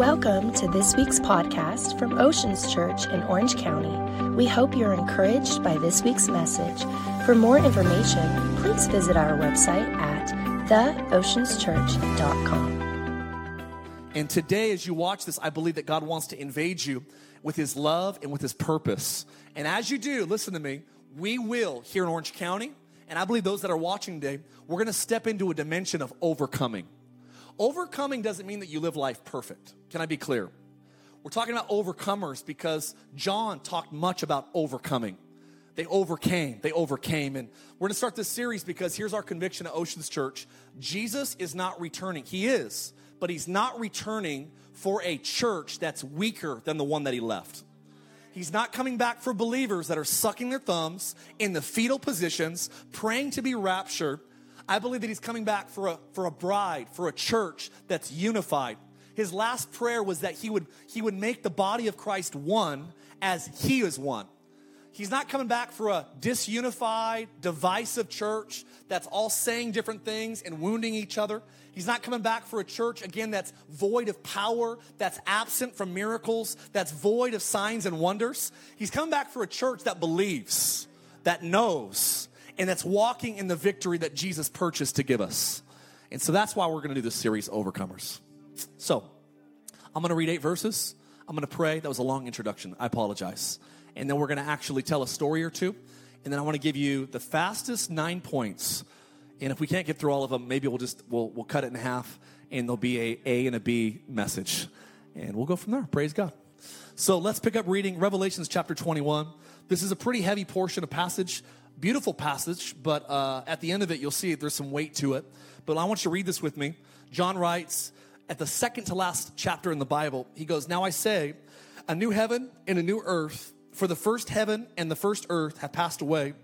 Welcome to this week's podcast from Oceans Church in Orange County. We hope you're encouraged by this week's message. For more information, please visit our website at theoceanschurch.com. And today, as you watch this, I believe that God wants to invade you with His love and with His purpose. And as you do, listen to me, we will here in Orange County, and I believe those that are watching today, we're gonna step into a dimension of overcoming. Overcoming doesn't mean that you live life perfect. Can I be clear? We're talking about overcomers because John talked much about overcoming. They overcame, they overcame. And we're gonna start this series because here's our conviction at Oceans Church Jesus is not returning. He is, but he's not returning for a church that's weaker than the one that he left. He's not coming back for believers that are sucking their thumbs in the fetal positions, praying to be raptured, I believe that he's coming back for a, for a bride, for a church that's unified. His last prayer was that he would, he would make the body of Christ one as he is one. He's not coming back for a disunified, divisive church that's all saying different things and wounding each other. He's not coming back for a church, again, that's void of power, that's absent from miracles, that's void of signs and wonders. He's coming back for a church that believes, that knows, and that's walking in the victory that Jesus purchased to give us. And so that's why we're going to do this series, Overcomers. So I'm going to read eight verses. I'm going to pray. That was a long introduction. I apologize. And then we're going to actually tell a story or two. And then I want to give you the fastest nine points. And if we can't get through all of them, maybe we'll just we'll, we'll cut it in half, and there'll be a A and a B message, and we'll go from there. Praise God. So let's pick up reading Revelations chapter 21. This is a pretty heavy portion of passage beautiful passage, but uh, at the end of it, you'll see there's some weight to it. But I want you to read this with me. John writes at the second to last chapter in the Bible, he goes, Now I say, a new heaven and a new earth, for the first heaven and the first earth have passed away.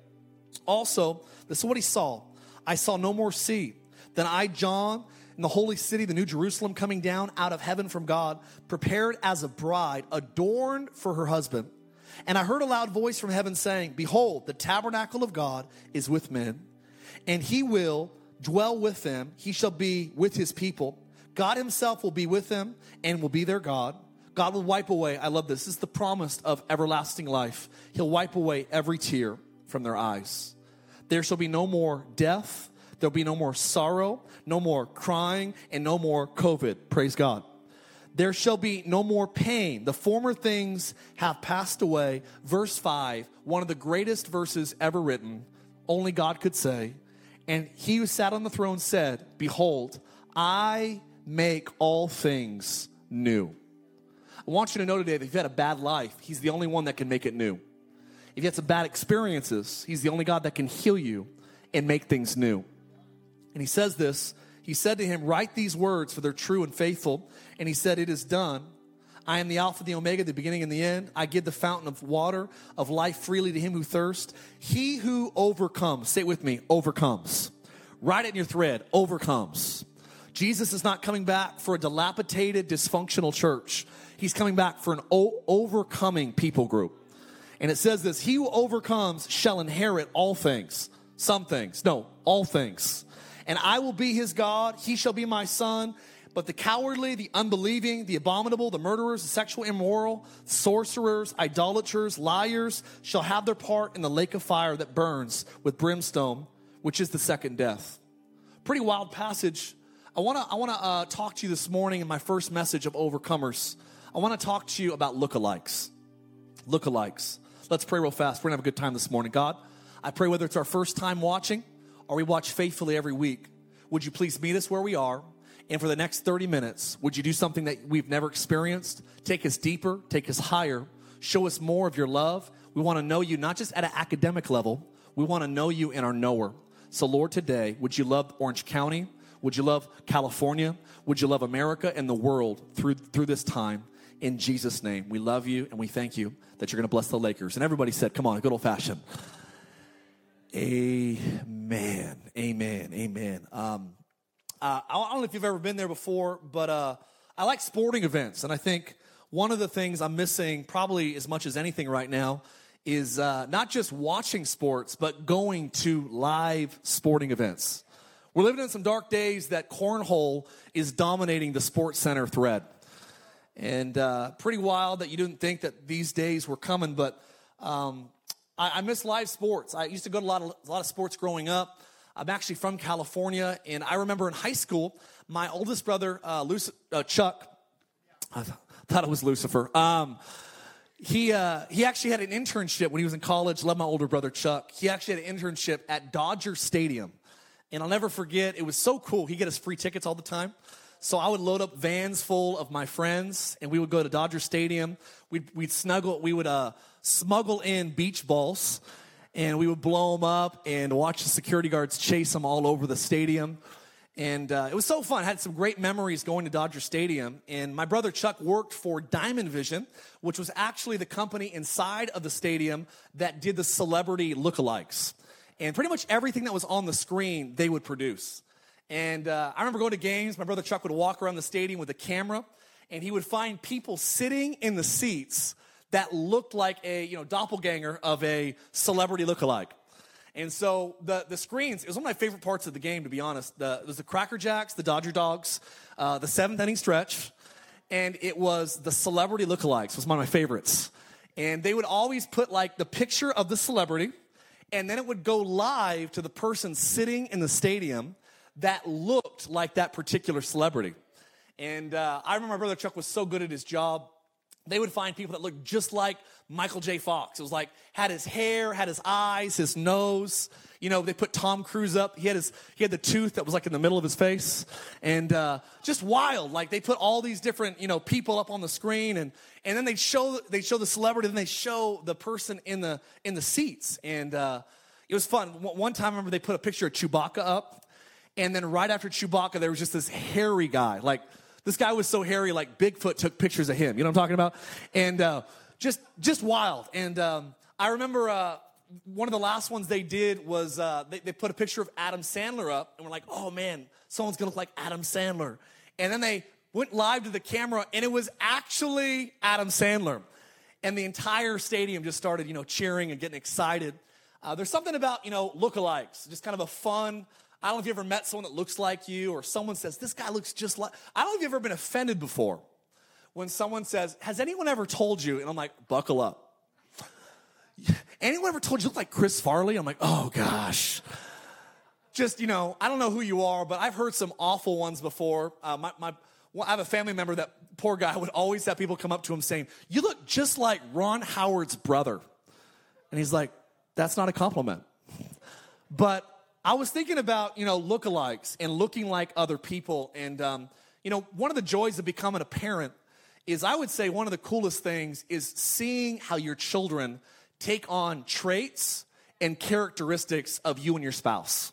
Also, this is what he saw I saw no more sea. Then I, John, in the holy city, the new Jerusalem, coming down out of heaven from God, prepared as a bride, adorned for her husband. And I heard a loud voice from heaven saying, Behold, the tabernacle of God is with men, and he will dwell with them. He shall be with his people. God himself will be with them and will be their God. God will wipe away, I love this, this is the promise of everlasting life. He'll wipe away every tear from their eyes. There shall be no more death, there'll be no more sorrow, no more crying, and no more COVID. Praise God. There shall be no more pain. The former things have passed away. Verse 5, one of the greatest verses ever written, only God could say. And he who sat on the throne said, Behold, I make all things new. I want you to know today that if you've had a bad life, he's the only one that can make it new. If you had some bad experiences, he's the only God that can heal you and make things new. And he says this he said to him, Write these words, for they're true and faithful. And he said, It is done. I am the Alpha, the Omega, the beginning and the end. I give the fountain of water of life freely to him who thirsts. He who overcomes, say it with me, overcomes. Write it in your thread, overcomes. Jesus is not coming back for a dilapidated, dysfunctional church. He's coming back for an o- overcoming people group. And it says this He who overcomes shall inherit all things. Some things. No, all things and I will be his God. He shall be my son. But the cowardly, the unbelieving, the abominable, the murderers, the sexual immoral, sorcerers, idolaters, liars shall have their part in the lake of fire that burns with brimstone, which is the second death. Pretty wild passage. I want to I want to uh, talk to you this morning in my first message of overcomers. I want to talk to you about lookalikes. Lookalikes. Let's pray real fast. We're gonna have a good time this morning. God, I pray whether it's our first time watching or we watch faithfully every week, would you please meet us where we are? And for the next 30 minutes, would you do something that we've never experienced? Take us deeper, take us higher, show us more of your love. We want to know you not just at an academic level, we want to know you in our knower. So, Lord, today, would you love Orange County? Would you love California? Would you love America and the world through, through this time? In Jesus' name, we love you and we thank you that you're going to bless the Lakers. And everybody said, Come on, good old fashioned. Amen. Amen. Amen. Um, uh, I don't know if you've ever been there before, but uh, I like sporting events. And I think one of the things I'm missing, probably as much as anything right now, is uh, not just watching sports, but going to live sporting events. We're living in some dark days that cornhole is dominating the SportsCenter thread. And uh, pretty wild that you didn't think that these days were coming, but um, I, I miss live sports. I used to go to a lot of, a lot of sports growing up. I'm actually from California, and I remember in high school, my oldest brother, uh, Lucy, uh, Chuck, I th- thought it was Lucifer. Um, he, uh, he actually had an internship when he was in college. Love my older brother, Chuck. He actually had an internship at Dodger Stadium. And I'll never forget, it was so cool. He'd get us free tickets all the time. So I would load up vans full of my friends, and we would go to Dodger Stadium. We'd, we'd snuggle, we would uh, smuggle in beach balls, and we would blow them up and watch the security guards chase them all over the stadium. And uh, it was so fun. I had some great memories going to Dodger Stadium. And my brother Chuck worked for Diamond Vision, which was actually the company inside of the stadium that did the celebrity lookalikes. And pretty much everything that was on the screen, they would produce. And uh, I remember going to games. My brother Chuck would walk around the stadium with a camera, and he would find people sitting in the seats that looked like a you know doppelganger of a celebrity lookalike. And so the, the screens, it was one of my favorite parts of the game, to be honest. The, it was the Cracker Jacks, the Dodger Dogs, uh, the seventh inning stretch, and it was the celebrity lookalikes, was one of my favorites. And they would always put like the picture of the celebrity, and then it would go live to the person sitting in the stadium that looked like that particular celebrity. And uh, I remember my brother Chuck was so good at his job they would find people that looked just like Michael J. Fox. It was like had his hair, had his eyes, his nose. You know, they put Tom Cruise up. He had his he had the tooth that was like in the middle of his face, and uh, just wild. Like they put all these different you know people up on the screen, and and then they show they show the celebrity, then they show the person in the in the seats, and uh, it was fun. One time, I remember they put a picture of Chewbacca up, and then right after Chewbacca, there was just this hairy guy, like this guy was so hairy, like Bigfoot took pictures of him. You know what I'm talking about? And uh, just just wild. And um, I remember uh, one of the last ones they did was uh, they, they put a picture of Adam Sandler up, and we're like, oh man, someone's gonna look like Adam Sandler. And then they went live to the camera, and it was actually Adam Sandler. And the entire stadium just started, you know, cheering and getting excited. Uh, there's something about, you know, lookalikes, just kind of a fun, I don't know if you ever met someone that looks like you or someone says, This guy looks just like. I don't know if you've ever been offended before when someone says, Has anyone ever told you? And I'm like, Buckle up. Anyone ever told you look like Chris Farley? I'm like, Oh gosh. Just, you know, I don't know who you are, but I've heard some awful ones before. Uh, my, my, well, I have a family member that poor guy would always have people come up to him saying, You look just like Ron Howard's brother. And he's like, That's not a compliment. But I was thinking about, you know, lookalikes and looking like other people. And, um, you know, one of the joys of becoming a parent is I would say one of the coolest things is seeing how your children take on traits and characteristics of you and your spouse.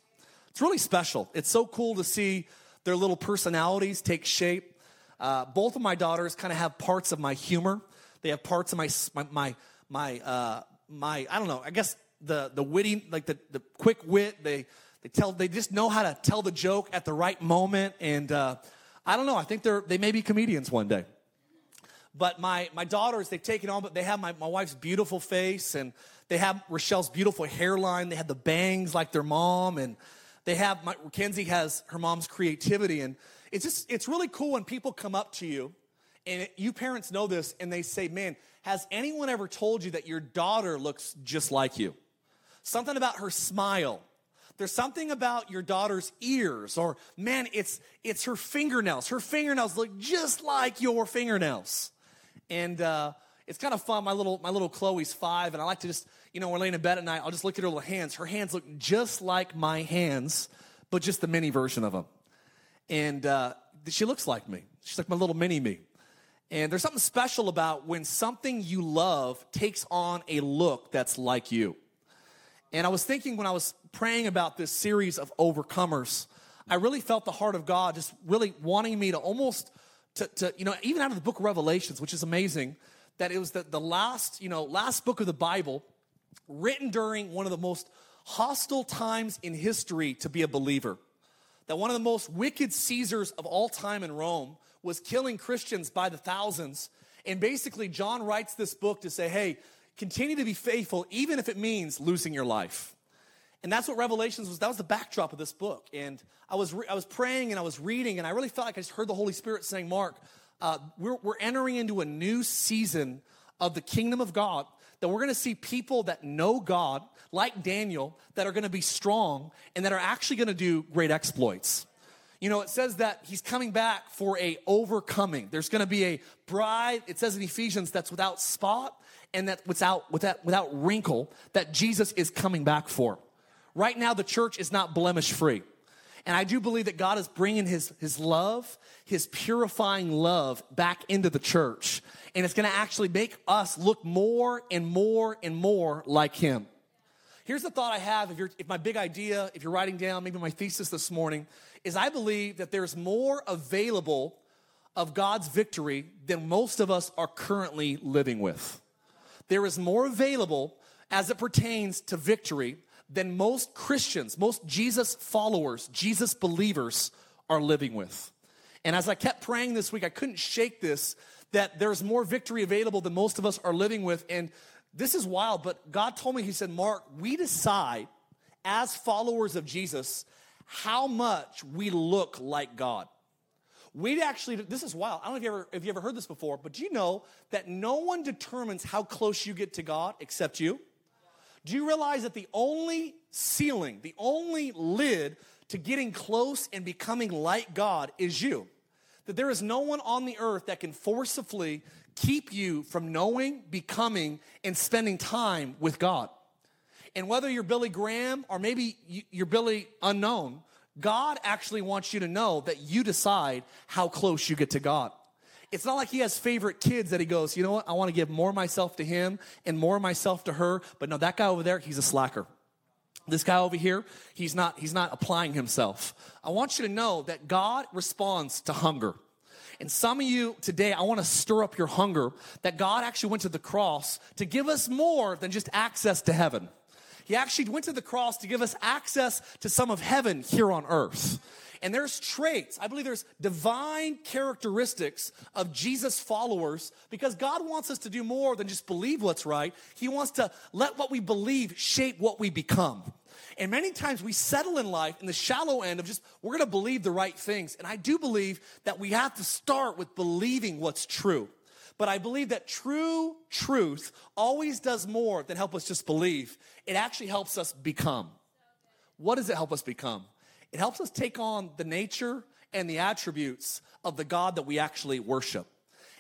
It's really special. It's so cool to see their little personalities take shape. Uh, both of my daughters kind of have parts of my humor. They have parts of my my my uh, my I don't know. I guess the the witty like the the quick wit. They they tell, they just know how to tell the joke at the right moment. And uh, I don't know. I think they're, they may be comedians one day. But my, my daughters, they've taken on, but they have my, my wife's beautiful face and they have Rochelle's beautiful hairline. They have the bangs like their mom. And they have, my, Mackenzie has her mom's creativity. And it's just, it's really cool when people come up to you and it, you parents know this and they say, man, has anyone ever told you that your daughter looks just like you? Something about her smile there's something about your daughter's ears, or man, it's it's her fingernails. Her fingernails look just like your fingernails, and uh, it's kind of fun. My little my little Chloe's five, and I like to just you know we're laying in bed at night. I'll just look at her little hands. Her hands look just like my hands, but just the mini version of them. And uh, she looks like me. She's like my little mini me. And there's something special about when something you love takes on a look that's like you. And I was thinking when I was praying about this series of overcomers, I really felt the heart of God just really wanting me to almost to, to you know, even out of the book of Revelations, which is amazing, that it was the, the last, you know, last book of the Bible written during one of the most hostile times in history to be a believer. That one of the most wicked Caesars of all time in Rome was killing Christians by the thousands. And basically, John writes this book to say, hey, continue to be faithful, even if it means losing your life. And that's what Revelations was. That was the backdrop of this book. And I was, re- I was praying and I was reading, and I really felt like I just heard the Holy Spirit saying, Mark, uh, we're, we're entering into a new season of the kingdom of God that we're going to see people that know God, like Daniel, that are going to be strong and that are actually going to do great exploits. You know, it says that he's coming back for a overcoming. There's going to be a bride, it says in Ephesians, that's without spot and that without, without, without wrinkle that Jesus is coming back for. Right now, the church is not blemish free. And I do believe that God is bringing his, his love, his purifying love back into the church. And it's going to actually make us look more and more and more like him. Here's the thought I have if, you're, if my big idea, if you're writing down maybe my thesis this morning, is I believe that there's more available of God's victory than most of us are currently living with. There is more available as it pertains to victory than most Christians, most Jesus followers, Jesus believers are living with. And as I kept praying this week, I couldn't shake this that there's more victory available than most of us are living with. And this is wild, but God told me, He said, Mark, we decide as followers of Jesus how much we look like God. We actually, this is wild. I don't know if you, ever, if you ever heard this before, but do you know that no one determines how close you get to God except you? Do you realize that the only ceiling, the only lid to getting close and becoming like God is you? That there is no one on the earth that can forcibly keep you from knowing, becoming, and spending time with God. And whether you're Billy Graham or maybe you're Billy Unknown, God actually wants you to know that you decide how close you get to God. It's not like he has favorite kids that he goes, you know what, I want to give more myself to him and more myself to her. But no, that guy over there, he's a slacker. This guy over here, he's not, he's not applying himself. I want you to know that God responds to hunger. And some of you today, I want to stir up your hunger that God actually went to the cross to give us more than just access to heaven. He actually went to the cross to give us access to some of heaven here on earth. And there's traits, I believe there's divine characteristics of Jesus followers because God wants us to do more than just believe what's right. He wants to let what we believe shape what we become. And many times we settle in life in the shallow end of just, we're to believe the right things. And I do believe that we have to start with believing what's true. But I believe that true truth always does more than help us just believe. It actually helps us become. What does it help us become? It helps us take on the nature and the attributes of the God that we actually worship.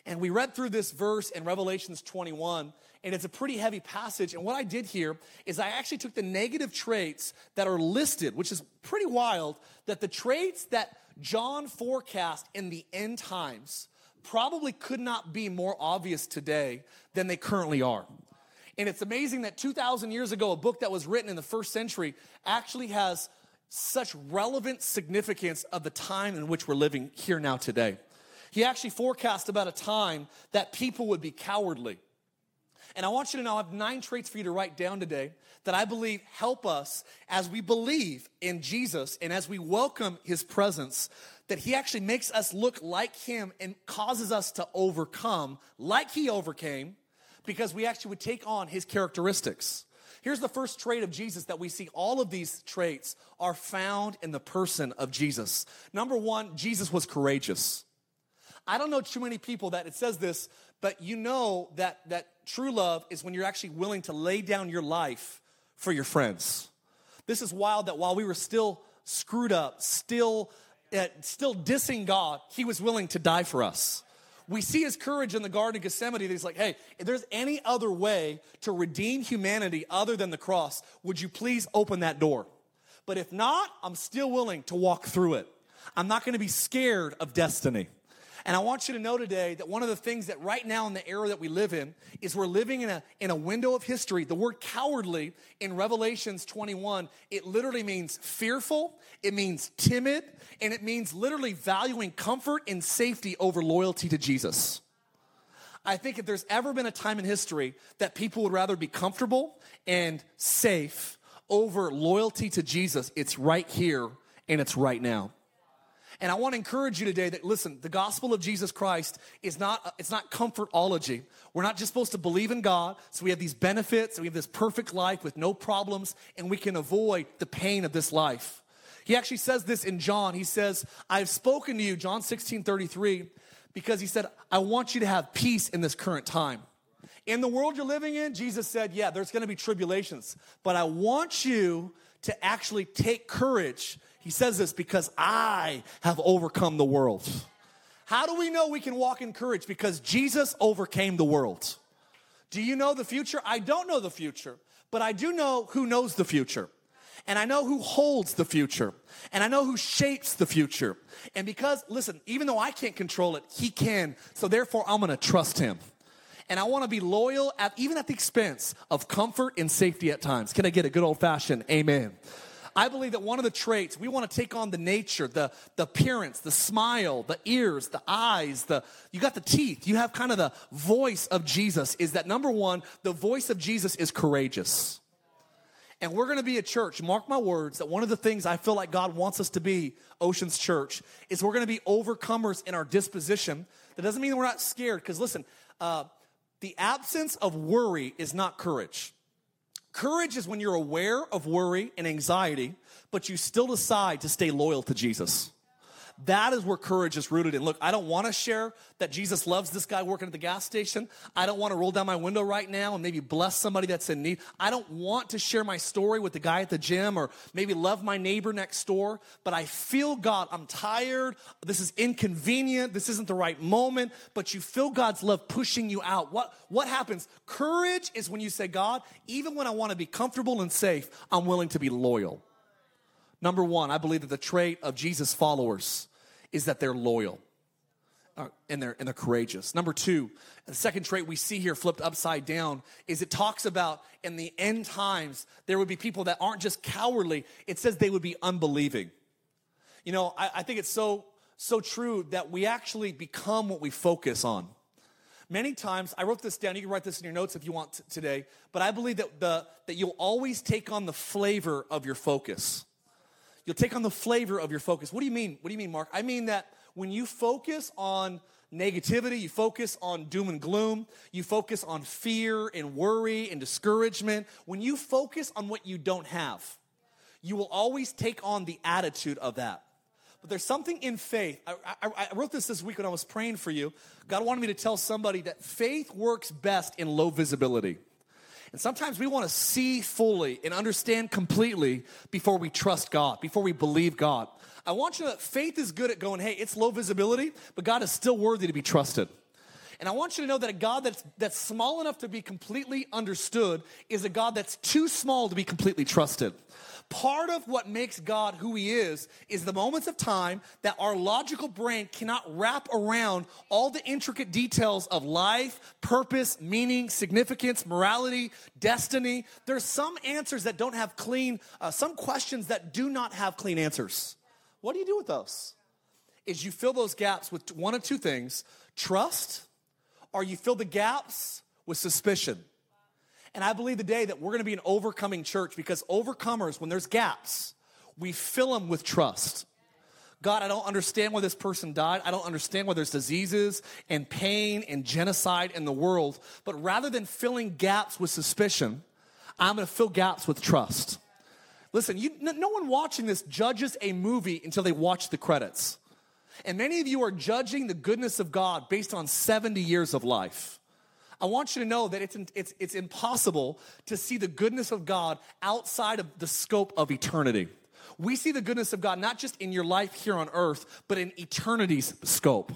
And we read through this verse in Revelations 21, and it's a pretty heavy passage. And what I did here is I actually took the negative traits that are listed, which is pretty wild, that the traits that John forecast in the end times probably could not be more obvious today than they currently are. And it's amazing that 2,000 years ago, a book that was written in the first century actually has such relevant significance of the time in which we're living here now today. He actually forecast about a time that people would be cowardly. And I want you to know I have nine traits for you to write down today that I believe help us as we believe in Jesus and as we welcome his presence, that he actually makes us look like him and causes us to overcome like he overcame because we actually would take on his characteristics. Here's the first trait of Jesus that we see all of these traits are found in the person of Jesus. Number one, Jesus was courageous. I don't know too many people that it says this, but you know that, that true love is when you're actually willing to lay down your life for your friends. This is wild that while we were still screwed up, still, still dissing God, He was willing to die for us we see his courage in the Garden of Gethsemane. He's like, hey, if there's any other way to redeem humanity other than the cross, would you please open that door? But if not, I'm still willing to walk through it. I'm not going to be scared of destiny. And I want you to know today that one of the things that right now in the era that we live in is we're living in a, in a window of history. The word cowardly in Revelations 21, it literally means fearful, it means timid, and it means literally valuing comfort and safety over loyalty to Jesus. I think if there's ever been a time in history that people would rather be comfortable and safe over loyalty to Jesus, it's right here and it's right now. And I want to encourage you today that listen, the gospel of Jesus Christ is not it's not comfortology. We're not just supposed to believe in God, so we have these benefits, we have this perfect life with no problems, and we can avoid the pain of this life. He actually says this in John. He says, I've spoken to you, John 16 33, because he said, I want you to have peace in this current time. In the world you're living in, Jesus said, Yeah, there's gonna be tribulations, but I want you to actually take courage. He says this because I have overcome the world. How do we know we can walk in courage? Because Jesus overcame the world. Do you know the future? I don't know the future, but I do know who knows the future. And I know who holds the future. And I know who shapes the future. And because, listen, even though I can't control it, He can. So therefore, I'm gonna trust Him. And I wanna be loyal, at, even at the expense of comfort and safety at times. Can I get a good old fashioned amen? I believe that one of the traits, we want to take on the nature, the, the appearance, the smile, the ears, the eyes, the you got the teeth, you have kind of the voice of Jesus, is that number one, the voice of Jesus is courageous. And we're going to be a church, mark my words, that one of the things I feel like God wants us to be, Oceans Church, is we're going to be overcomers in our disposition. That doesn't mean we're not scared, because listen, uh, the absence of worry is not courage. Courage is when you're aware of worry and anxiety, but you still decide to stay loyal to Jesus. That is where courage is rooted in. Look, I don't want to share that Jesus loves this guy working at the gas station. I don't want to roll down my window right now and maybe bless somebody that's in need. I don't want to share my story with the guy at the gym or maybe love my neighbor next door, but I feel God. I'm tired. This is inconvenient. This isn't the right moment, but you feel God's love pushing you out. What, what happens? Courage is when you say, God, even when I want to be comfortable and safe, I'm willing to be loyal. Number one, I believe that the trait of Jesus' followers is that they're loyal uh, and, they're, and they're courageous. Number two, the second trait we see here flipped upside down is it talks about in the end times, there would be people that aren't just cowardly, it says they would be unbelieving. You know, I, I think it's so, so true that we actually become what we focus on. Many times, I wrote this down. You can write this in your notes if you want t- today. But I believe that, the, that you'll always take on the flavor of your focus. You'll take on the flavor of your focus. What do you mean? What do you mean, Mark? I mean that when you focus on negativity, you focus on doom and gloom, you focus on fear and worry and discouragement, when you focus on what you don't have, you will always take on the attitude of that. But there's something in faith. I, I, I, wrote this this week when I was praying for you. God wanted me to tell somebody that faith works best in low visibility. And sometimes we want to see fully and understand completely before we trust God, before we believe God. I want you to, faith is good at going, hey, it's low visibility, but God is still worthy to be trusted. And I want you to know that a God that's, that's small enough to be completely understood is a God that's too small to be completely trusted. Part of what makes God who He is is the moments of time that our logical brain cannot wrap around all the intricate details of life, purpose, meaning, significance, morality, destiny. There's some answers that don't have clean, uh, some questions that do not have clean answers. What do you do with those? Is you fill those gaps with one of two things trust, or you fill the gaps with suspicion. And I believe today that we're going to be an overcoming church because overcomers, when there's gaps, we fill them with trust. God, I don't understand why this person died. I don't understand why there's diseases and pain and genocide in the world. But rather than filling gaps with suspicion, I'm going to fill gaps with trust. Listen, you, no one watching this judges a movie until they watch the credits. And many of you are judging the goodness of God based on 70 years of life. I want you to know that it's, it's, it's impossible to see the goodness of God outside of the scope of eternity. We see the goodness of God not just in your life here on earth, but in eternity's scope.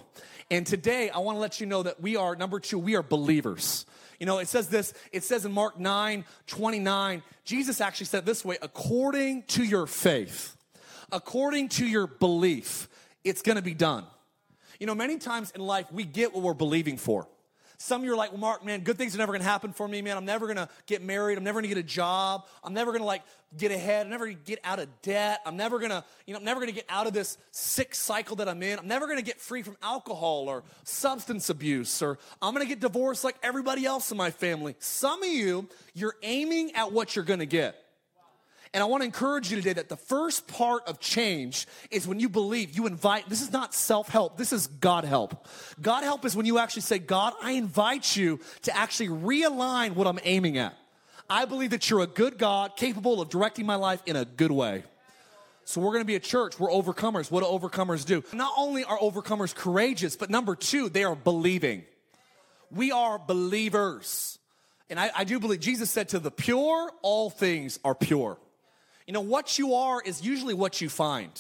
And today, I want to let you know that we are, number two, we are believers. You know, it says this, it says in Mark 9 29, Jesus actually said this way according to your faith, according to your belief, it's going to be done. You know, many times in life, we get what we're believing for. Some of you are like, well, Mark, man, good things are never gonna happen for me, man. I'm never gonna get married. I'm never gonna get a job. I'm never gonna like get ahead. I'm never gonna get out of debt. I'm never gonna, you know, I'm never gonna get out of this sick cycle that I'm in. I'm never gonna get free from alcohol or substance abuse, or I'm gonna get divorced like everybody else in my family. Some of you, you're aiming at what you're gonna get. And I want to encourage you today that the first part of change is when you believe, you invite, this is not self help, this is God help. God help is when you actually say, God, I invite you to actually realign what I'm aiming at. I believe that you're a good God, capable of directing my life in a good way. So we're going to be a church. We're overcomers. What do overcomers do? Not only are overcomers courageous, but number two, they are believing. We are believers. And I, I do believe Jesus said to the pure, all things are pure. You know, what you are is usually what you find.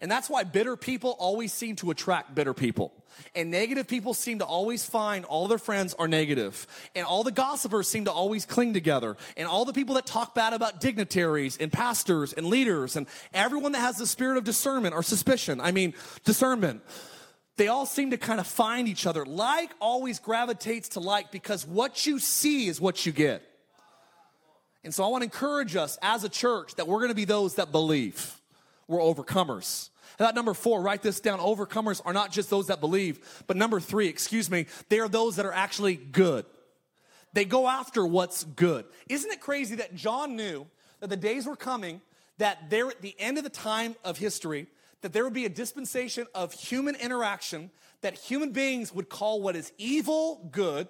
And that's why bitter people always seem to attract bitter people. And negative people seem to always find all their friends are negative. And all the gossipers seem to always cling together. And all the people that talk bad about dignitaries and pastors and leaders and everyone that has the spirit of discernment or suspicion, I mean, discernment, they all seem to kind of find each other. Like always gravitates to like because what you see is what you get. And so I want to encourage us as a church that we're going to be those that believe we're overcomers. That number four, write this down. Overcomers are not just those that believe, but number three, excuse me, they are those that are actually good. They go after what's good. Isn't it crazy that John knew that the days were coming, that there at the end of the time of history, that there would be a dispensation of human interaction, that human beings would call what is evil good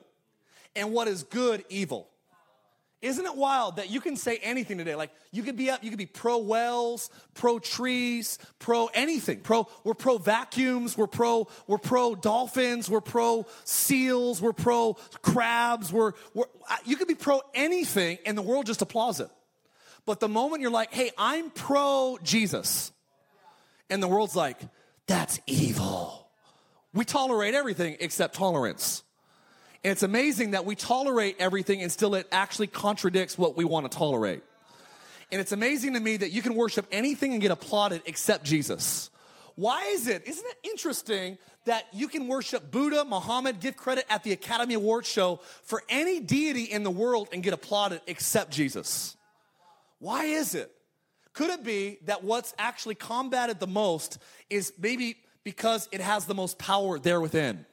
and what is good evil. Isn't it wild that you can say anything today? Like you could be up, you could be pro wells, pro trees, pro anything. Pro, we're pro vacuums, we're pro, we're pro dolphins, we're pro seals, we're pro crabs, we're, we're you could be pro anything and the world just applauds it. But the moment you're like, hey, I'm pro Jesus, and the world's like, that's evil. We tolerate everything except tolerance. And it's amazing that we tolerate everything and still it actually contradicts what we want to tolerate. And it's amazing to me that you can worship anything and get applauded except Jesus. Why is it? Isn't it interesting that you can worship Buddha, Muhammad, give credit at the Academy Awards show for any deity in the world and get applauded except Jesus? Why is it? Could it be that what's actually combated the most is maybe because it has the most power there within?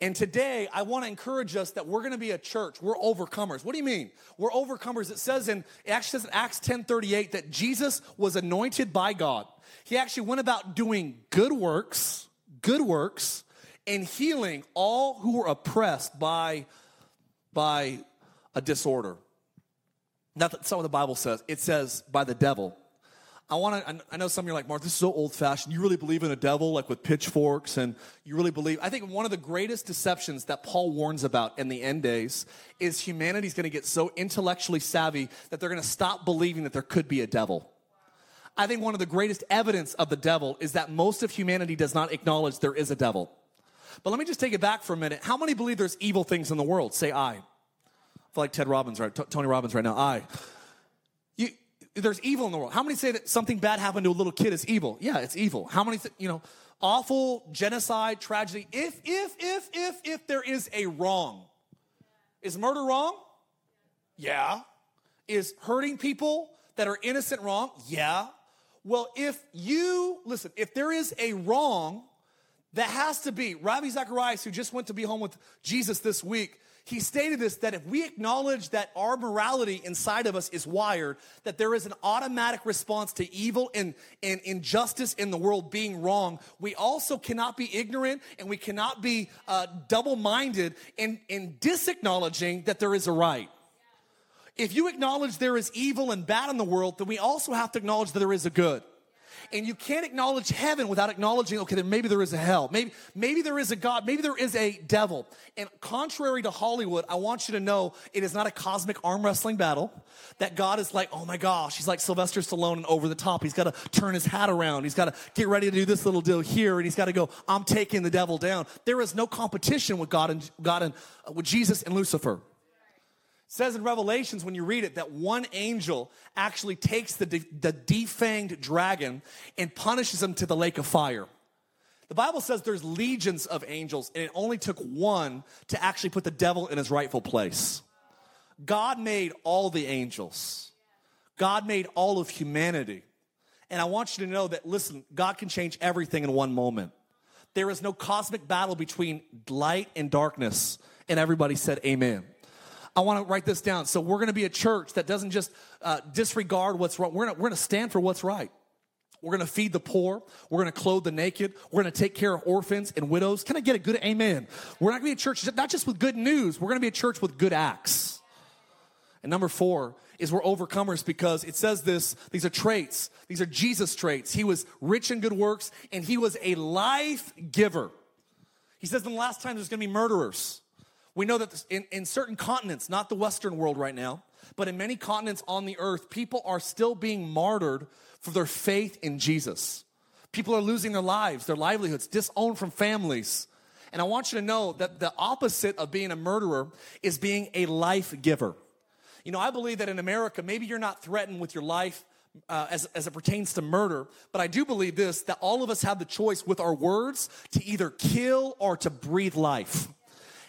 And today, I want to encourage us that we're going to be a church. We're overcomers. What do you mean? We're overcomers. It says in, it actually says in Acts 10 38 that Jesus was anointed by God. He actually went about doing good works, good works, and healing all who were oppressed by, by a disorder. Not that some of the Bible says. It says by the devil. I want to, I know some of you are like, Mark, this is so old fashioned. You really believe in a devil, like with pitchforks, and you really believe. I think one of the greatest deceptions that Paul warns about in the end days is humanity's going to get so intellectually savvy that they're going to stop believing that there could be a devil. I think one of the greatest evidence of the devil is that most of humanity does not acknowledge there is a devil. But let me just take it back for a minute. How many believe there's evil things in the world? Say I. I feel like Ted Robbins, right? T- Tony Robbins right now. I there's evil in the world. How many say that something bad happened to a little kid is evil? Yeah, it's evil. How many, th- you know, awful genocide, tragedy. If, if, if, if, if there is a wrong, is murder wrong? Yeah. Is hurting people that are innocent wrong? Yeah. Well, if you, listen, if there is a wrong, that has to be, Ravi Zacharias, who just went to be home with Jesus this week, he stated this that if we acknowledge that our morality inside of us is wired, that there is an automatic response to evil and, and injustice in the world being wrong, we also cannot be ignorant and we cannot be uh, double minded in, in disacknowledging that there is a right. If you acknowledge there is evil and bad in the world, then we also have to acknowledge that there is a good. And you can't acknowledge heaven without acknowledging, okay, then maybe there is a hell. Maybe, maybe there is a God. Maybe there is a devil. And contrary to Hollywood, I want you to know it is not a cosmic arm wrestling battle. That God is like, oh my gosh, he's like Sylvester Stallone and over the top. He's got to turn his hat around. He's got to get ready to do this little deal here. And he's got to go, I'm taking the devil down. There is no competition with God and God and uh, with Jesus and Lucifer says in Revelations, when you read it, that one angel actually takes the, de- the defanged dragon and punishes him to the lake of fire. The Bible says there's legions of angels, and it only took one to actually put the devil in his rightful place. God made all the angels, God made all of humanity. And I want you to know that, listen, God can change everything in one moment. There is no cosmic battle between light and darkness. And everybody said, Amen. I want to write this down. So we're going to be a church that doesn't just uh, disregard what's wrong. We're going we're to stand for what's right. We're going to feed the poor. We're going to clothe the naked. We're going to take care of orphans and widows. Can I get a good amen? We're not going to be a church not just with good news. We're going to be a church with good acts. And number four is we're overcomers because it says this these are traits, these are Jesus traits. He was rich in good works and he was a life giver. He says the last time there's gonna be murderers. We know that in, in certain continents, not the Western world right now, but in many continents on the earth, people are still being martyred for their faith in Jesus. People are losing their lives, their livelihoods, disowned from families. And I want you to know that the opposite of being a murderer is being a life giver. You know, I believe that in America, maybe you're not threatened with your life uh, as, as it pertains to murder, but I do believe this that all of us have the choice with our words to either kill or to breathe life.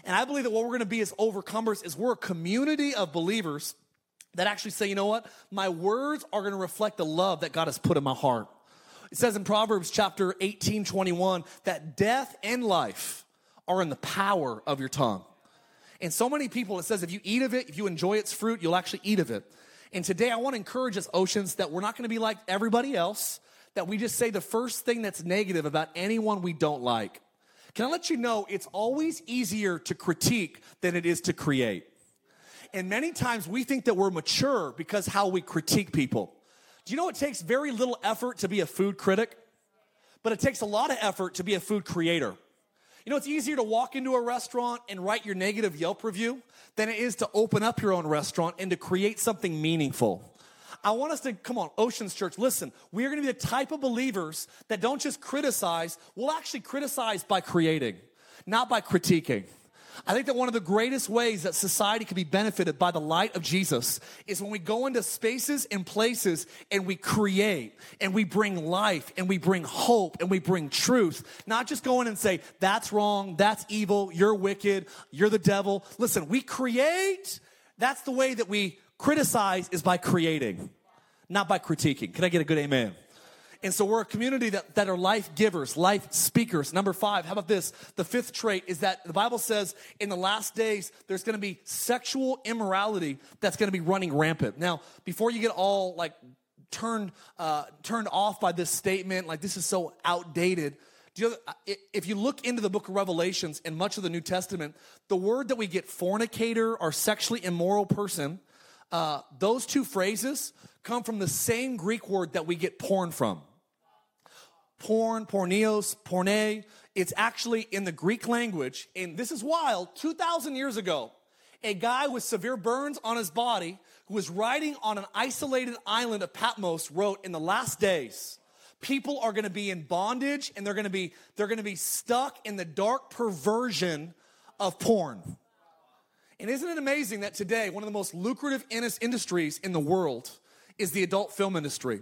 And I believe that what we're gonna be as overcomers is we're a community of believers that actually say, you know what? My words are gonna reflect the love that God has put in my heart. It says in Proverbs chapter 18, 21, that death and life are in the power of your tongue. And so many people, it says if you eat of it, if you enjoy its fruit, you'll actually eat of it. And today I want to encourage us, Oceans, that we're not going to be like everybody else, that we just say the first thing that's negative about anyone we don't like. Can I let you know it's always easier to critique than it is to create? And many times we think that we're mature because how we critique people. Do you know it takes very little effort to be a food critic? But it takes a lot of effort to be a food creator. You know, it's easier to walk into a restaurant and write your negative Yelp review than it is to open up your own restaurant and to create something meaningful. I want us to come on, Oceans Church. Listen, we are going to be the type of believers that don't just criticize, we'll actually criticize by creating, not by critiquing. I think that one of the greatest ways that society can be benefited by the light of Jesus is when we go into spaces and places and we create and we bring life and we bring hope and we bring truth. Not just go in and say, that's wrong, that's evil, you're wicked, you're the devil. Listen, we create. That's the way that we criticize is by creating, not by critiquing. Can I get a good amen? And so we're a community that, that are life givers, life speakers. Number five, how about this? The fifth trait is that the Bible says in the last days, there's gonna be sexual immorality that's gonna be running rampant. Now, before you get all like turned, uh, turned off by this statement, like this is so outdated, you know, if you look into the book of Revelations and much of the New Testament, the word that we get fornicator or sexually immoral person, uh, those two phrases come from the same Greek word that we get porn from porn, porneos, porne. It's actually in the Greek language. And this is wild. 2,000 years ago, a guy with severe burns on his body who was riding on an isolated island of Patmos wrote in the last days, people are going to be in bondage and they're going to be they're going to be stuck in the dark perversion of porn. And isn't it amazing that today one of the most lucrative industries in the world is the adult film industry?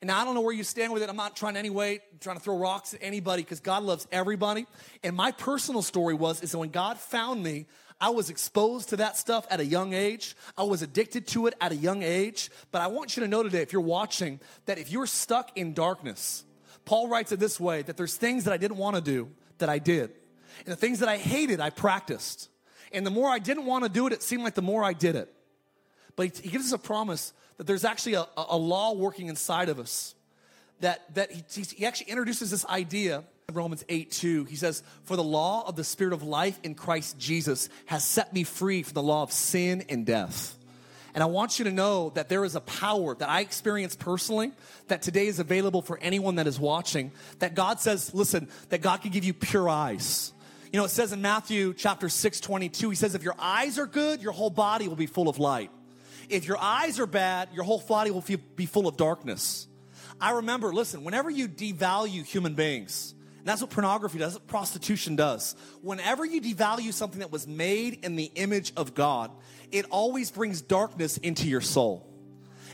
And I don't know where you stand with it. I'm not trying to any way, trying to throw rocks at anybody because God loves everybody. And my personal story was is that when God found me, I was exposed to that stuff at a young age. I was addicted to it at a young age. But I want you to know today, if you're watching, that if you're stuck in darkness, Paul writes it this way that there's things that I didn't want to do that I did. And the things that I hated, I practiced. And the more I didn't want to do it, it seemed like the more I did it. But he gives us a promise that there's actually a, a law working inside of us. That, that he, he actually introduces this idea in Romans 8 2. He says, For the law of the Spirit of life in Christ Jesus has set me free from the law of sin and death. And I want you to know that there is a power that I experience personally that today is available for anyone that is watching. That God says, listen, that God can give you pure eyes. You know, it says in Matthew chapter 6, 22, he says, if your eyes are good, your whole body will be full of light. If your eyes are bad, your whole body will be full of darkness. I remember, listen, whenever you devalue human beings, and that's what pornography does, what prostitution does. Whenever you devalue something that was made in the image of God, it always brings darkness into your soul.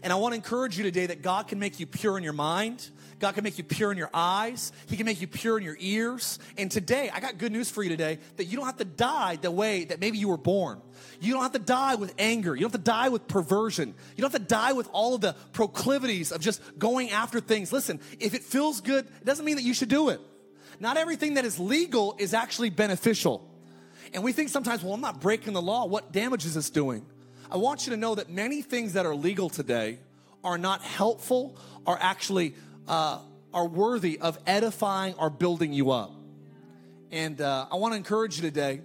And I want to encourage you today that God can make you pure in your mind. God can make you pure in your eyes. He can make you pure in your ears. And today, I got good news for you today that you don't have to die the way that maybe you were born. You don't have to die with anger. You don't have to die with perversion. You don't have to die with all of the proclivities of just going after things. Listen, if it feels good, it doesn't mean that you should do it. Not everything that is legal is actually beneficial. And we think sometimes, well, I'm not breaking the law. What damage is this doing? I want you to know that many things that are legal today are not helpful, are actually uh, are worthy of edifying or building you up. And uh, I want to encourage you today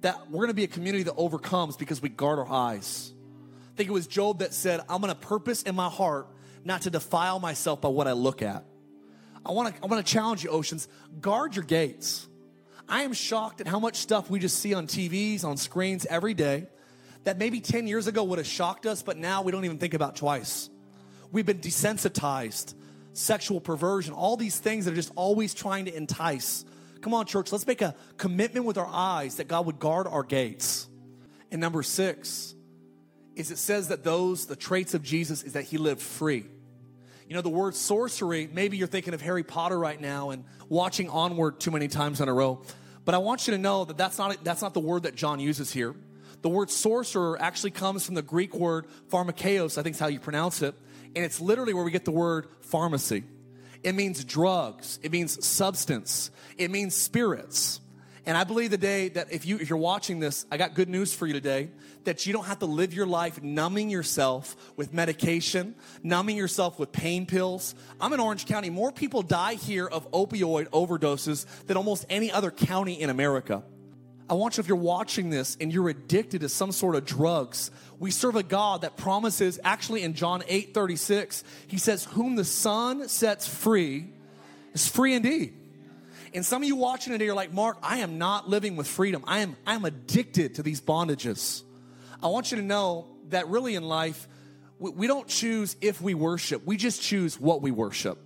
that we're going to be a community that overcomes because we guard our eyes. I think it was Job that said, I'm going to purpose in my heart not to defile myself by what I look at. I want to I want to challenge you, Oceans. Guard your gates. I am shocked at how much stuff we just see on TVs, on screens every day that maybe 10 years ago would have shocked us, but now we don't even think about twice. We've been desensitized, sexual perversion, all these things that are just always trying to entice. Come on, church, let's make a commitment with our eyes that God would guard our gates. And number six is it says that those, the traits of Jesus, is that he lived free. You know, the word sorcery, maybe you're thinking of Harry Potter right now and watching Onward too many times in a row. But I want you to know that that's not, that's not the word that John uses here. The word sorcerer actually comes from the Greek word pharmakeos, I think is how you pronounce it. And it's literally where we get the word pharmacy. It means drugs, it means substance, it means spirits. And I believe the day that if you if you're watching this, I got good news for you today that you don't have to live your life numbing yourself with medication, numbing yourself with pain pills. I'm in Orange County. More people die here of opioid overdoses than almost any other county in America. I want you, if you're watching this and you're addicted to some sort of drugs, we serve a God that promises, actually in John 8 36, he says, Whom the Son sets free is free indeed. And some of you watching today are like, Mark, I am not living with freedom. I am, I am addicted to these bondages. I want you to know that really in life, we, we don't choose if we worship, we just choose what we worship.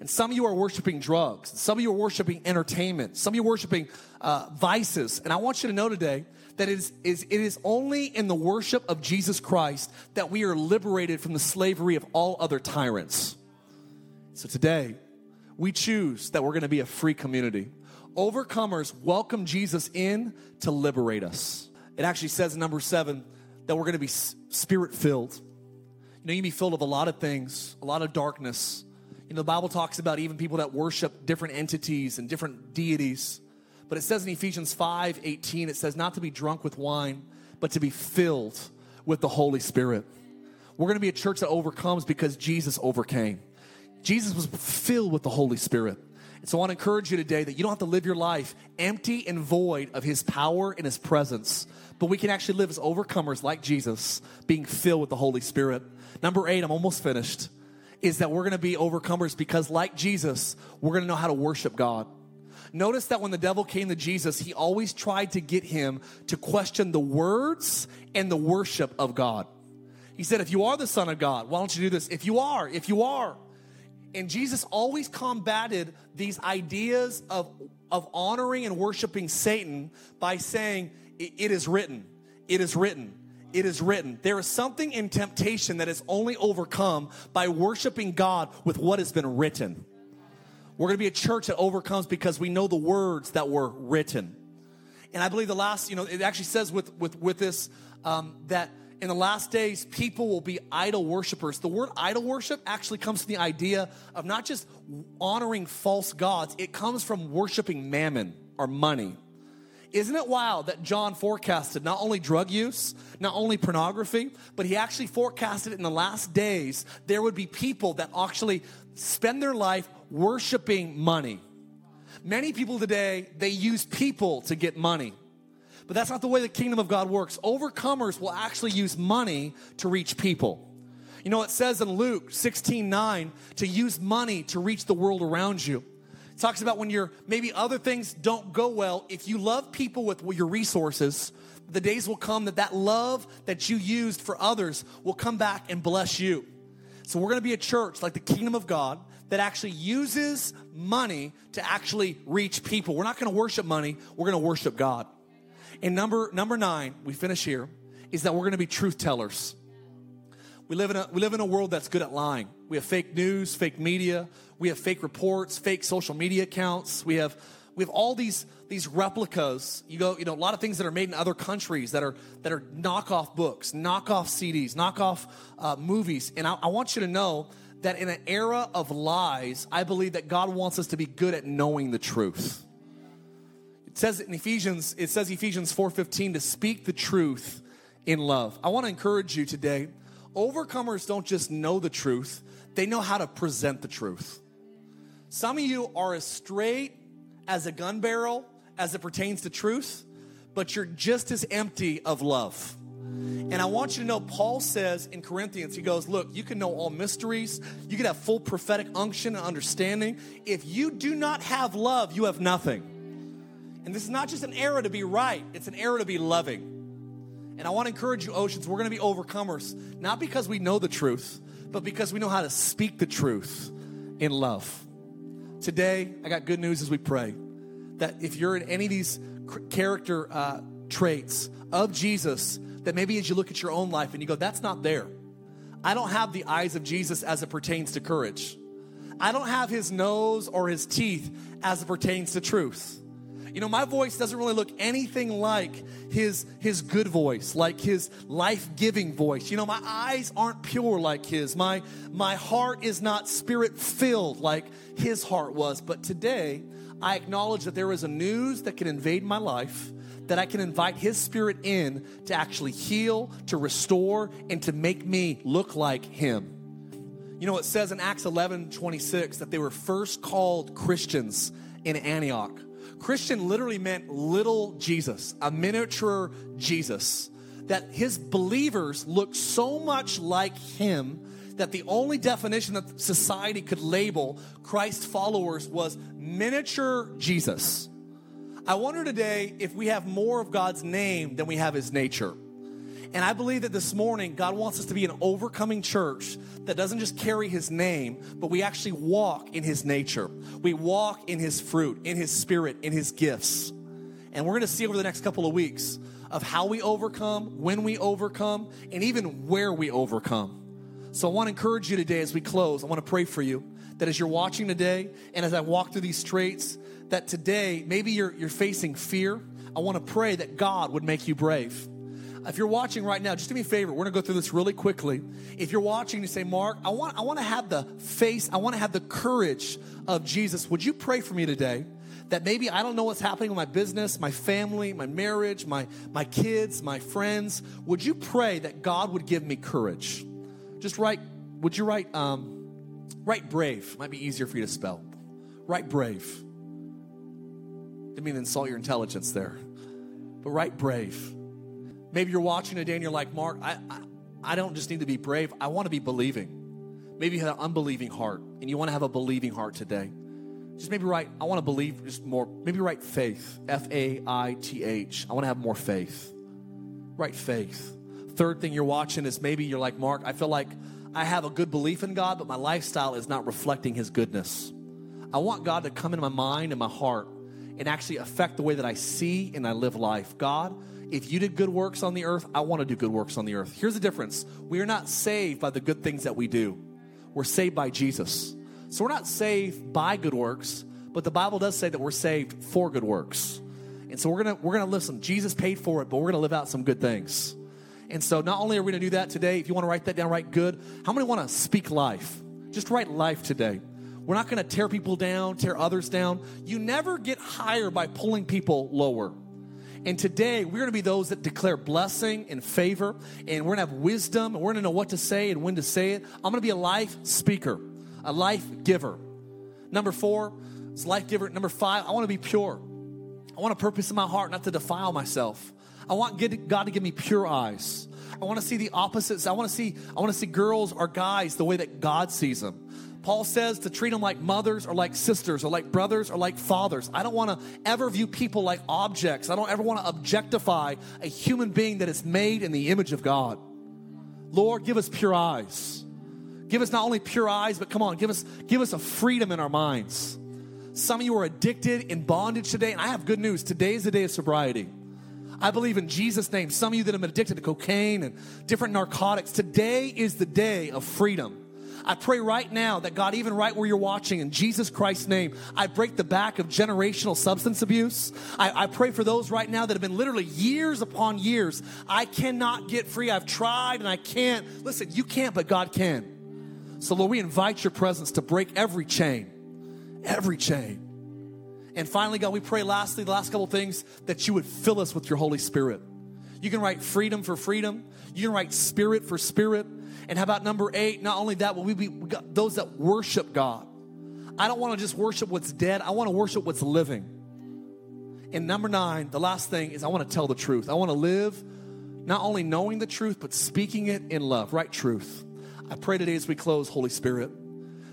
And some of you are worshiping drugs. Some of you are worshiping entertainment. Some of you are worshiping uh, vices. And I want you to know today that it is, is, it is only in the worship of Jesus Christ that we are liberated from the slavery of all other tyrants. So today, we choose that we're going to be a free community. Overcomers welcome Jesus in to liberate us. It actually says number seven that we're going to be spirit filled. You know, you can be filled with a lot of things, a lot of darkness. You know, the Bible talks about even people that worship different entities and different deities. But it says in Ephesians 5 18, it says not to be drunk with wine, but to be filled with the Holy Spirit. We're going to be a church that overcomes because Jesus overcame. Jesus was filled with the Holy Spirit. And so I want to encourage you today that you don't have to live your life empty and void of His power and His presence, but we can actually live as overcomers like Jesus, being filled with the Holy Spirit. Number eight, I'm almost finished, is that we're going to be overcomers because, like Jesus, we're going to know how to worship God. Notice that when the devil came to Jesus, he always tried to get him to question the words and the worship of God. He said, If you are the Son of God, why don't you do this? If you are, if you are, and Jesus always combated these ideas of, of honoring and worshiping Satan by saying, It is written, it is written, it is written. There is something in temptation that is only overcome by worshiping God with what has been written. We're going to be a church that overcomes because we know the words that were written. And I believe the last, you know, it actually says with, with, with this um, that in the last days, people will be idol worshipers. The word idol worship actually comes from the idea of not just honoring false gods, it comes from worshiping mammon or money. Isn't it wild that John forecasted not only drug use, not only pornography, but he actually forecasted in the last days there would be people that actually spend their life worshiping money. Many people today, they use people to get money. But that's not the way the kingdom of God works. Overcomers will actually use money to reach people. You know, it says in Luke 16 9 to use money to reach the world around you. Talks about when you're maybe other things don't go well. If you love people with your resources, the days will come that that love that you used for others will come back and bless you. So we're going to be a church like the kingdom of God that actually uses money to actually reach people. We're not going to worship money, we're going to worship God. And number number nine, we finish here, is that we're going to be truth tellers. We live in a we live in a world that's good at lying. We have fake news, fake media, we have fake reports, fake social media accounts. We have we have all these these replicas. You go, you know, a lot of things that are made in other countries that are that are knockoff books, knockoff CDs, knockoff uh, movies. And I, I want you to know that in an era of lies, I believe that God wants us to be good at knowing the truth It says in Ephesians, it says Ephesians 4:15 to speak the truth in love. I want to encourage you today. Overcomers don't just know the truth, they know how to present the truth. Some of you are as straight as a gun barrel as it pertains to truth, but you're just as empty of love. And I want you to know, Paul says in Corinthians, he goes, Look, you can know all mysteries, you can have full prophetic unction and understanding. If you do not have love, you have nothing. And this is not just an error to be right, it's an error to be loving. And I want to encourage you, Oceans, we're going to be overcomers, not because we know the truth, but because we know how to speak the truth in love. Today, I got good news as we pray that if you're in any of these character uh, traits of Jesus, that maybe as you look at your own life and you go, that's not there. I don't have the eyes of Jesus as it pertains to courage. I don't have his nose or his teeth as it pertains to truth. You know, my voice doesn't really look anything like his his good voice, like his life-giving voice. You know, my eyes aren't pure like his. My my heart is not spirit-filled like his heart was. But today, I acknowledge that there is a news that can invade my life that I can invite His Spirit in to actually heal, to restore, and to make me look like Him. You know, it says in Acts 11 26 that they were first called Christians in Antioch. Christian literally meant little Jesus, a miniature Jesus. That his believers looked so much like him that the only definition that society could label Christ followers was miniature Jesus. I wonder today if we have more of God's name than we have his nature. And I believe that this morning, God wants us to be an overcoming church that doesn't just carry his name, but we actually walk in his nature. We walk in his fruit, in his spirit, in his gifts. And we're going to see over the next couple of weeks of how we overcome, when we overcome, and even where we overcome. So I want to encourage you today as we close. I want to pray for you that as you're watching today and as I walk through these traits, that today maybe you're, you're facing fear. I want to pray that God would make you brave. If you're watching right now, just do me a favor. We're going to go through this really quickly. If you're watching, you say, Mark, I want, I want to have the face, I want to have the courage of Jesus. Would you pray for me today? That maybe I don't know what's happening with my business, my family, my marriage, my, my kids, my friends. Would you pray that God would give me courage? Just write, would you write, um, write brave? Might be easier for you to spell. Write brave. Didn't mean to insult your intelligence there, but write brave. Maybe you're watching today and you're like, Mark, I, I, I don't just need to be brave, I want to be believing. Maybe you have an unbelieving heart and you want to have a believing heart today. Just maybe write, I want to believe just more. Maybe write faith, F A I T H. I want to have more faith. Write faith. Third thing you're watching is maybe you're like, Mark, I feel like I have a good belief in God, but my lifestyle is not reflecting His goodness. I want God to come into my mind and my heart and actually affect the way that I see and I live life. God, if you did good works on the earth, I want to do good works on the earth. Here's the difference we are not saved by the good things that we do, we're saved by Jesus. So we're not saved by good works, but the Bible does say that we're saved for good works. And so we're gonna we're gonna listen. Jesus paid for it, but we're gonna live out some good things. And so not only are we gonna do that today, if you want to write that down, write good. How many want to speak life? Just write life today. We're not gonna tear people down, tear others down. You never get higher by pulling people lower. And today, we're going to be those that declare blessing and favor, and we're going to have wisdom, and we're going to know what to say and when to say it. I'm going to be a life speaker, a life giver. Number four is life giver. Number five, I want to be pure. I want a purpose in my heart not to defile myself. I want God to give me pure eyes. I want to see the opposites. I want to see I want to see girls or guys the way that God sees them. Paul says to treat them like mothers or like sisters or like brothers or like fathers. I don't want to ever view people like objects. I don't ever want to objectify a human being that is made in the image of God. Lord, give us pure eyes. Give us not only pure eyes, but come on, give us give us a freedom in our minds. Some of you are addicted in bondage today, and I have good news. Today is the day of sobriety. I believe in Jesus' name. Some of you that have been addicted to cocaine and different narcotics, today is the day of freedom. I pray right now that God, even right where you're watching, in Jesus Christ's name, I break the back of generational substance abuse. I, I pray for those right now that have been literally years upon years. I cannot get free. I've tried and I can't. Listen, you can't, but God can. So, Lord, we invite your presence to break every chain, every chain. And finally, God, we pray lastly, the last couple things, that you would fill us with your Holy Spirit. You can write freedom for freedom. You can write spirit for spirit. And how about number eight? Not only that, will we be those that worship God. I don't want to just worship what's dead, I want to worship what's living. And number nine, the last thing is I want to tell the truth. I want to live not only knowing the truth, but speaking it in love, write truth. I pray today as we close, Holy Spirit,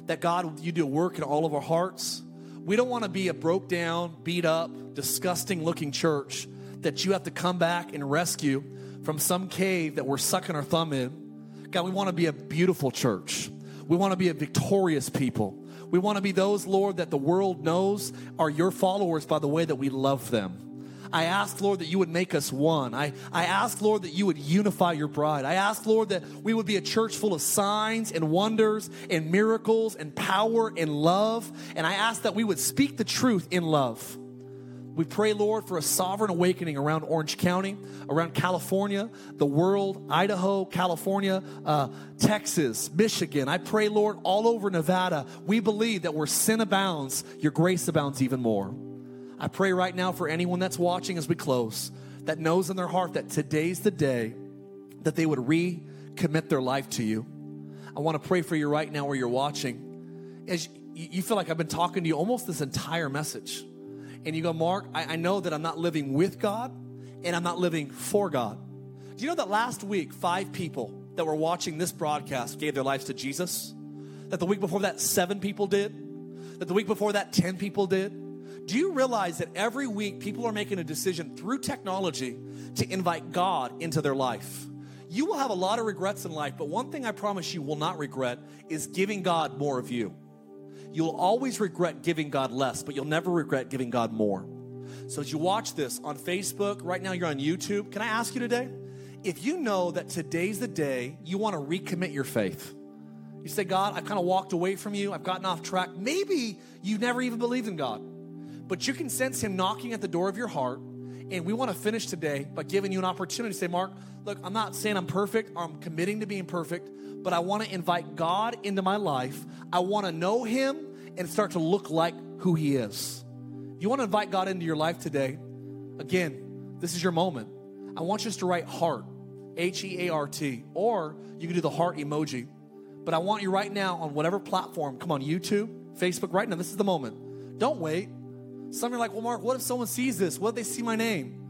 that God, you do a work in all of our hearts. We don't want to be a broke down, beat up, disgusting looking church that you have to come back and rescue from some cave that we're sucking our thumb in. God, we want to be a beautiful church. We want to be a victorious people. We want to be those, Lord, that the world knows are your followers by the way that we love them. I ask, Lord, that you would make us one. I, I ask, Lord, that you would unify your bride. I ask, Lord, that we would be a church full of signs and wonders and miracles and power and love. And I ask that we would speak the truth in love. We pray, Lord, for a sovereign awakening around Orange County, around California, the world, Idaho, California, uh, Texas, Michigan. I pray, Lord, all over Nevada. We believe that where sin abounds, your grace abounds even more. I pray right now for anyone that's watching as we close that knows in their heart that today's the day that they would recommit their life to you. I want to pray for you right now where you're watching. As you feel like I've been talking to you almost this entire message. And you go, Mark, I, I know that I'm not living with God and I'm not living for God. Do you know that last week, five people that were watching this broadcast gave their lives to Jesus? That the week before that, seven people did? That the week before that, 10 people did? Do you realize that every week people are making a decision through technology to invite God into their life? You will have a lot of regrets in life, but one thing I promise you will not regret is giving God more of you. You'll always regret giving God less, but you'll never regret giving God more. So as you watch this on Facebook, right now you're on YouTube, can I ask you today? If you know that today's the day you want to recommit your faith, you say, God, I've kind of walked away from you, I've gotten off track. Maybe you never even believed in God. But you can sense Him knocking at the door of your heart. And we want to finish today by giving you an opportunity to say, Mark, look, I'm not saying I'm perfect or I'm committing to being perfect, but I want to invite God into my life. I want to know Him and start to look like who He is. You want to invite God into your life today? Again, this is your moment. I want you just to write heart, H E A R T, or you can do the heart emoji. But I want you right now on whatever platform, come on, YouTube, Facebook, right now, this is the moment. Don't wait. Some are like, well, Mark, what if someone sees this? What if they see my name?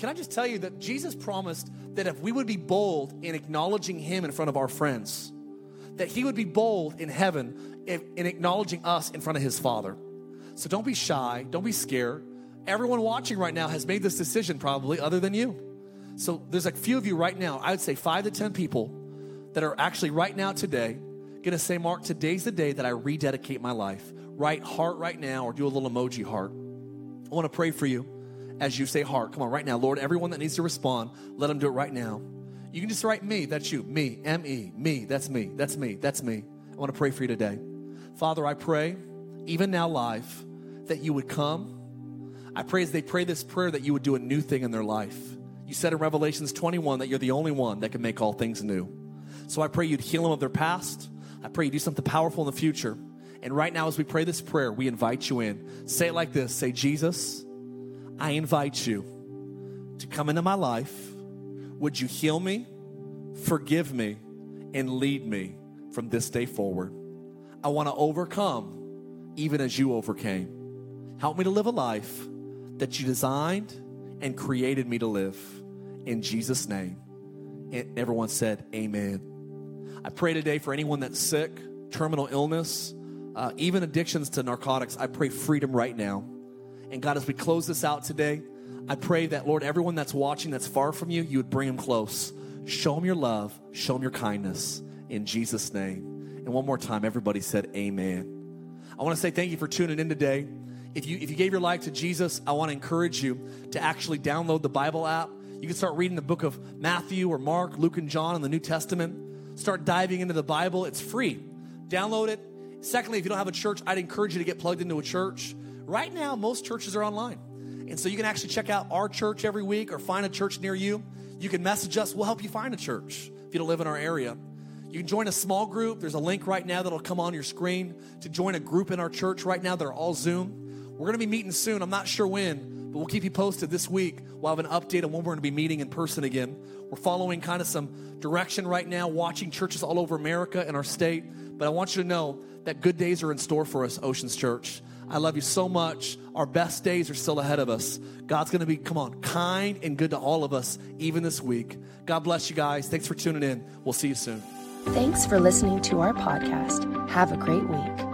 Can I just tell you that Jesus promised that if we would be bold in acknowledging Him in front of our friends, that He would be bold in heaven in, in acknowledging us in front of His Father. So don't be shy, don't be scared. Everyone watching right now has made this decision, probably, other than you. So there's a few of you right now, I would say five to 10 people that are actually right now today gonna say, Mark, today's the day that I rededicate my life. Write heart right now or do a little emoji heart. I want to pray for you as you say heart. Come on, right now. Lord, everyone that needs to respond, let them do it right now. You can just write me. That's you. Me. M E. Me. That's me. That's me. That's me. I want to pray for you today. Father, I pray, even now live, that you would come. I pray as they pray this prayer that you would do a new thing in their life. You said in Revelations 21 that you're the only one that can make all things new. So I pray you'd heal them of their past. I pray you do something powerful in the future. And right now, as we pray this prayer, we invite you in. Say it like this Say, Jesus, I invite you to come into my life. Would you heal me, forgive me, and lead me from this day forward? I want to overcome even as you overcame. Help me to live a life that you designed and created me to live. In Jesus' name. And everyone said, Amen. I pray today for anyone that's sick, terminal illness, uh, even addictions to narcotics, I pray freedom right now. And God, as we close this out today, I pray that, Lord, everyone that's watching that's far from you, you would bring them close. Show them your love, show them your kindness in Jesus' name. And one more time, everybody said, Amen. I want to say thank you for tuning in today. If you, if you gave your life to Jesus, I want to encourage you to actually download the Bible app. You can start reading the book of Matthew or Mark, Luke, and John in the New Testament. Start diving into the Bible. It's free. Download it Secondly, if you don't have a church, I'd encourage you to get plugged into a church. Right now, most churches are online. And so you can actually check out our church every week or find a church near you. You can message us, we'll help you find a church if you don't live in our area. You can join a small group. There's a link right now that'll come on your screen to join a group in our church right now. They're all Zoom. We're going to be meeting soon. I'm not sure when, But we'll keep you posted this week. We'll have an update on when we're going to be meeting in person again. We're following kind of some direction right now, watching churches all over America and our state. But I want you to know that good days are in store for us, Oceans Church. I love you so much. Our best days are still ahead of us. God's going to be, come on, kind and good to all of us, even this week. God bless you guys. Thanks for tuning in. We'll see you soon. Thanks for listening to our podcast. Have a great week.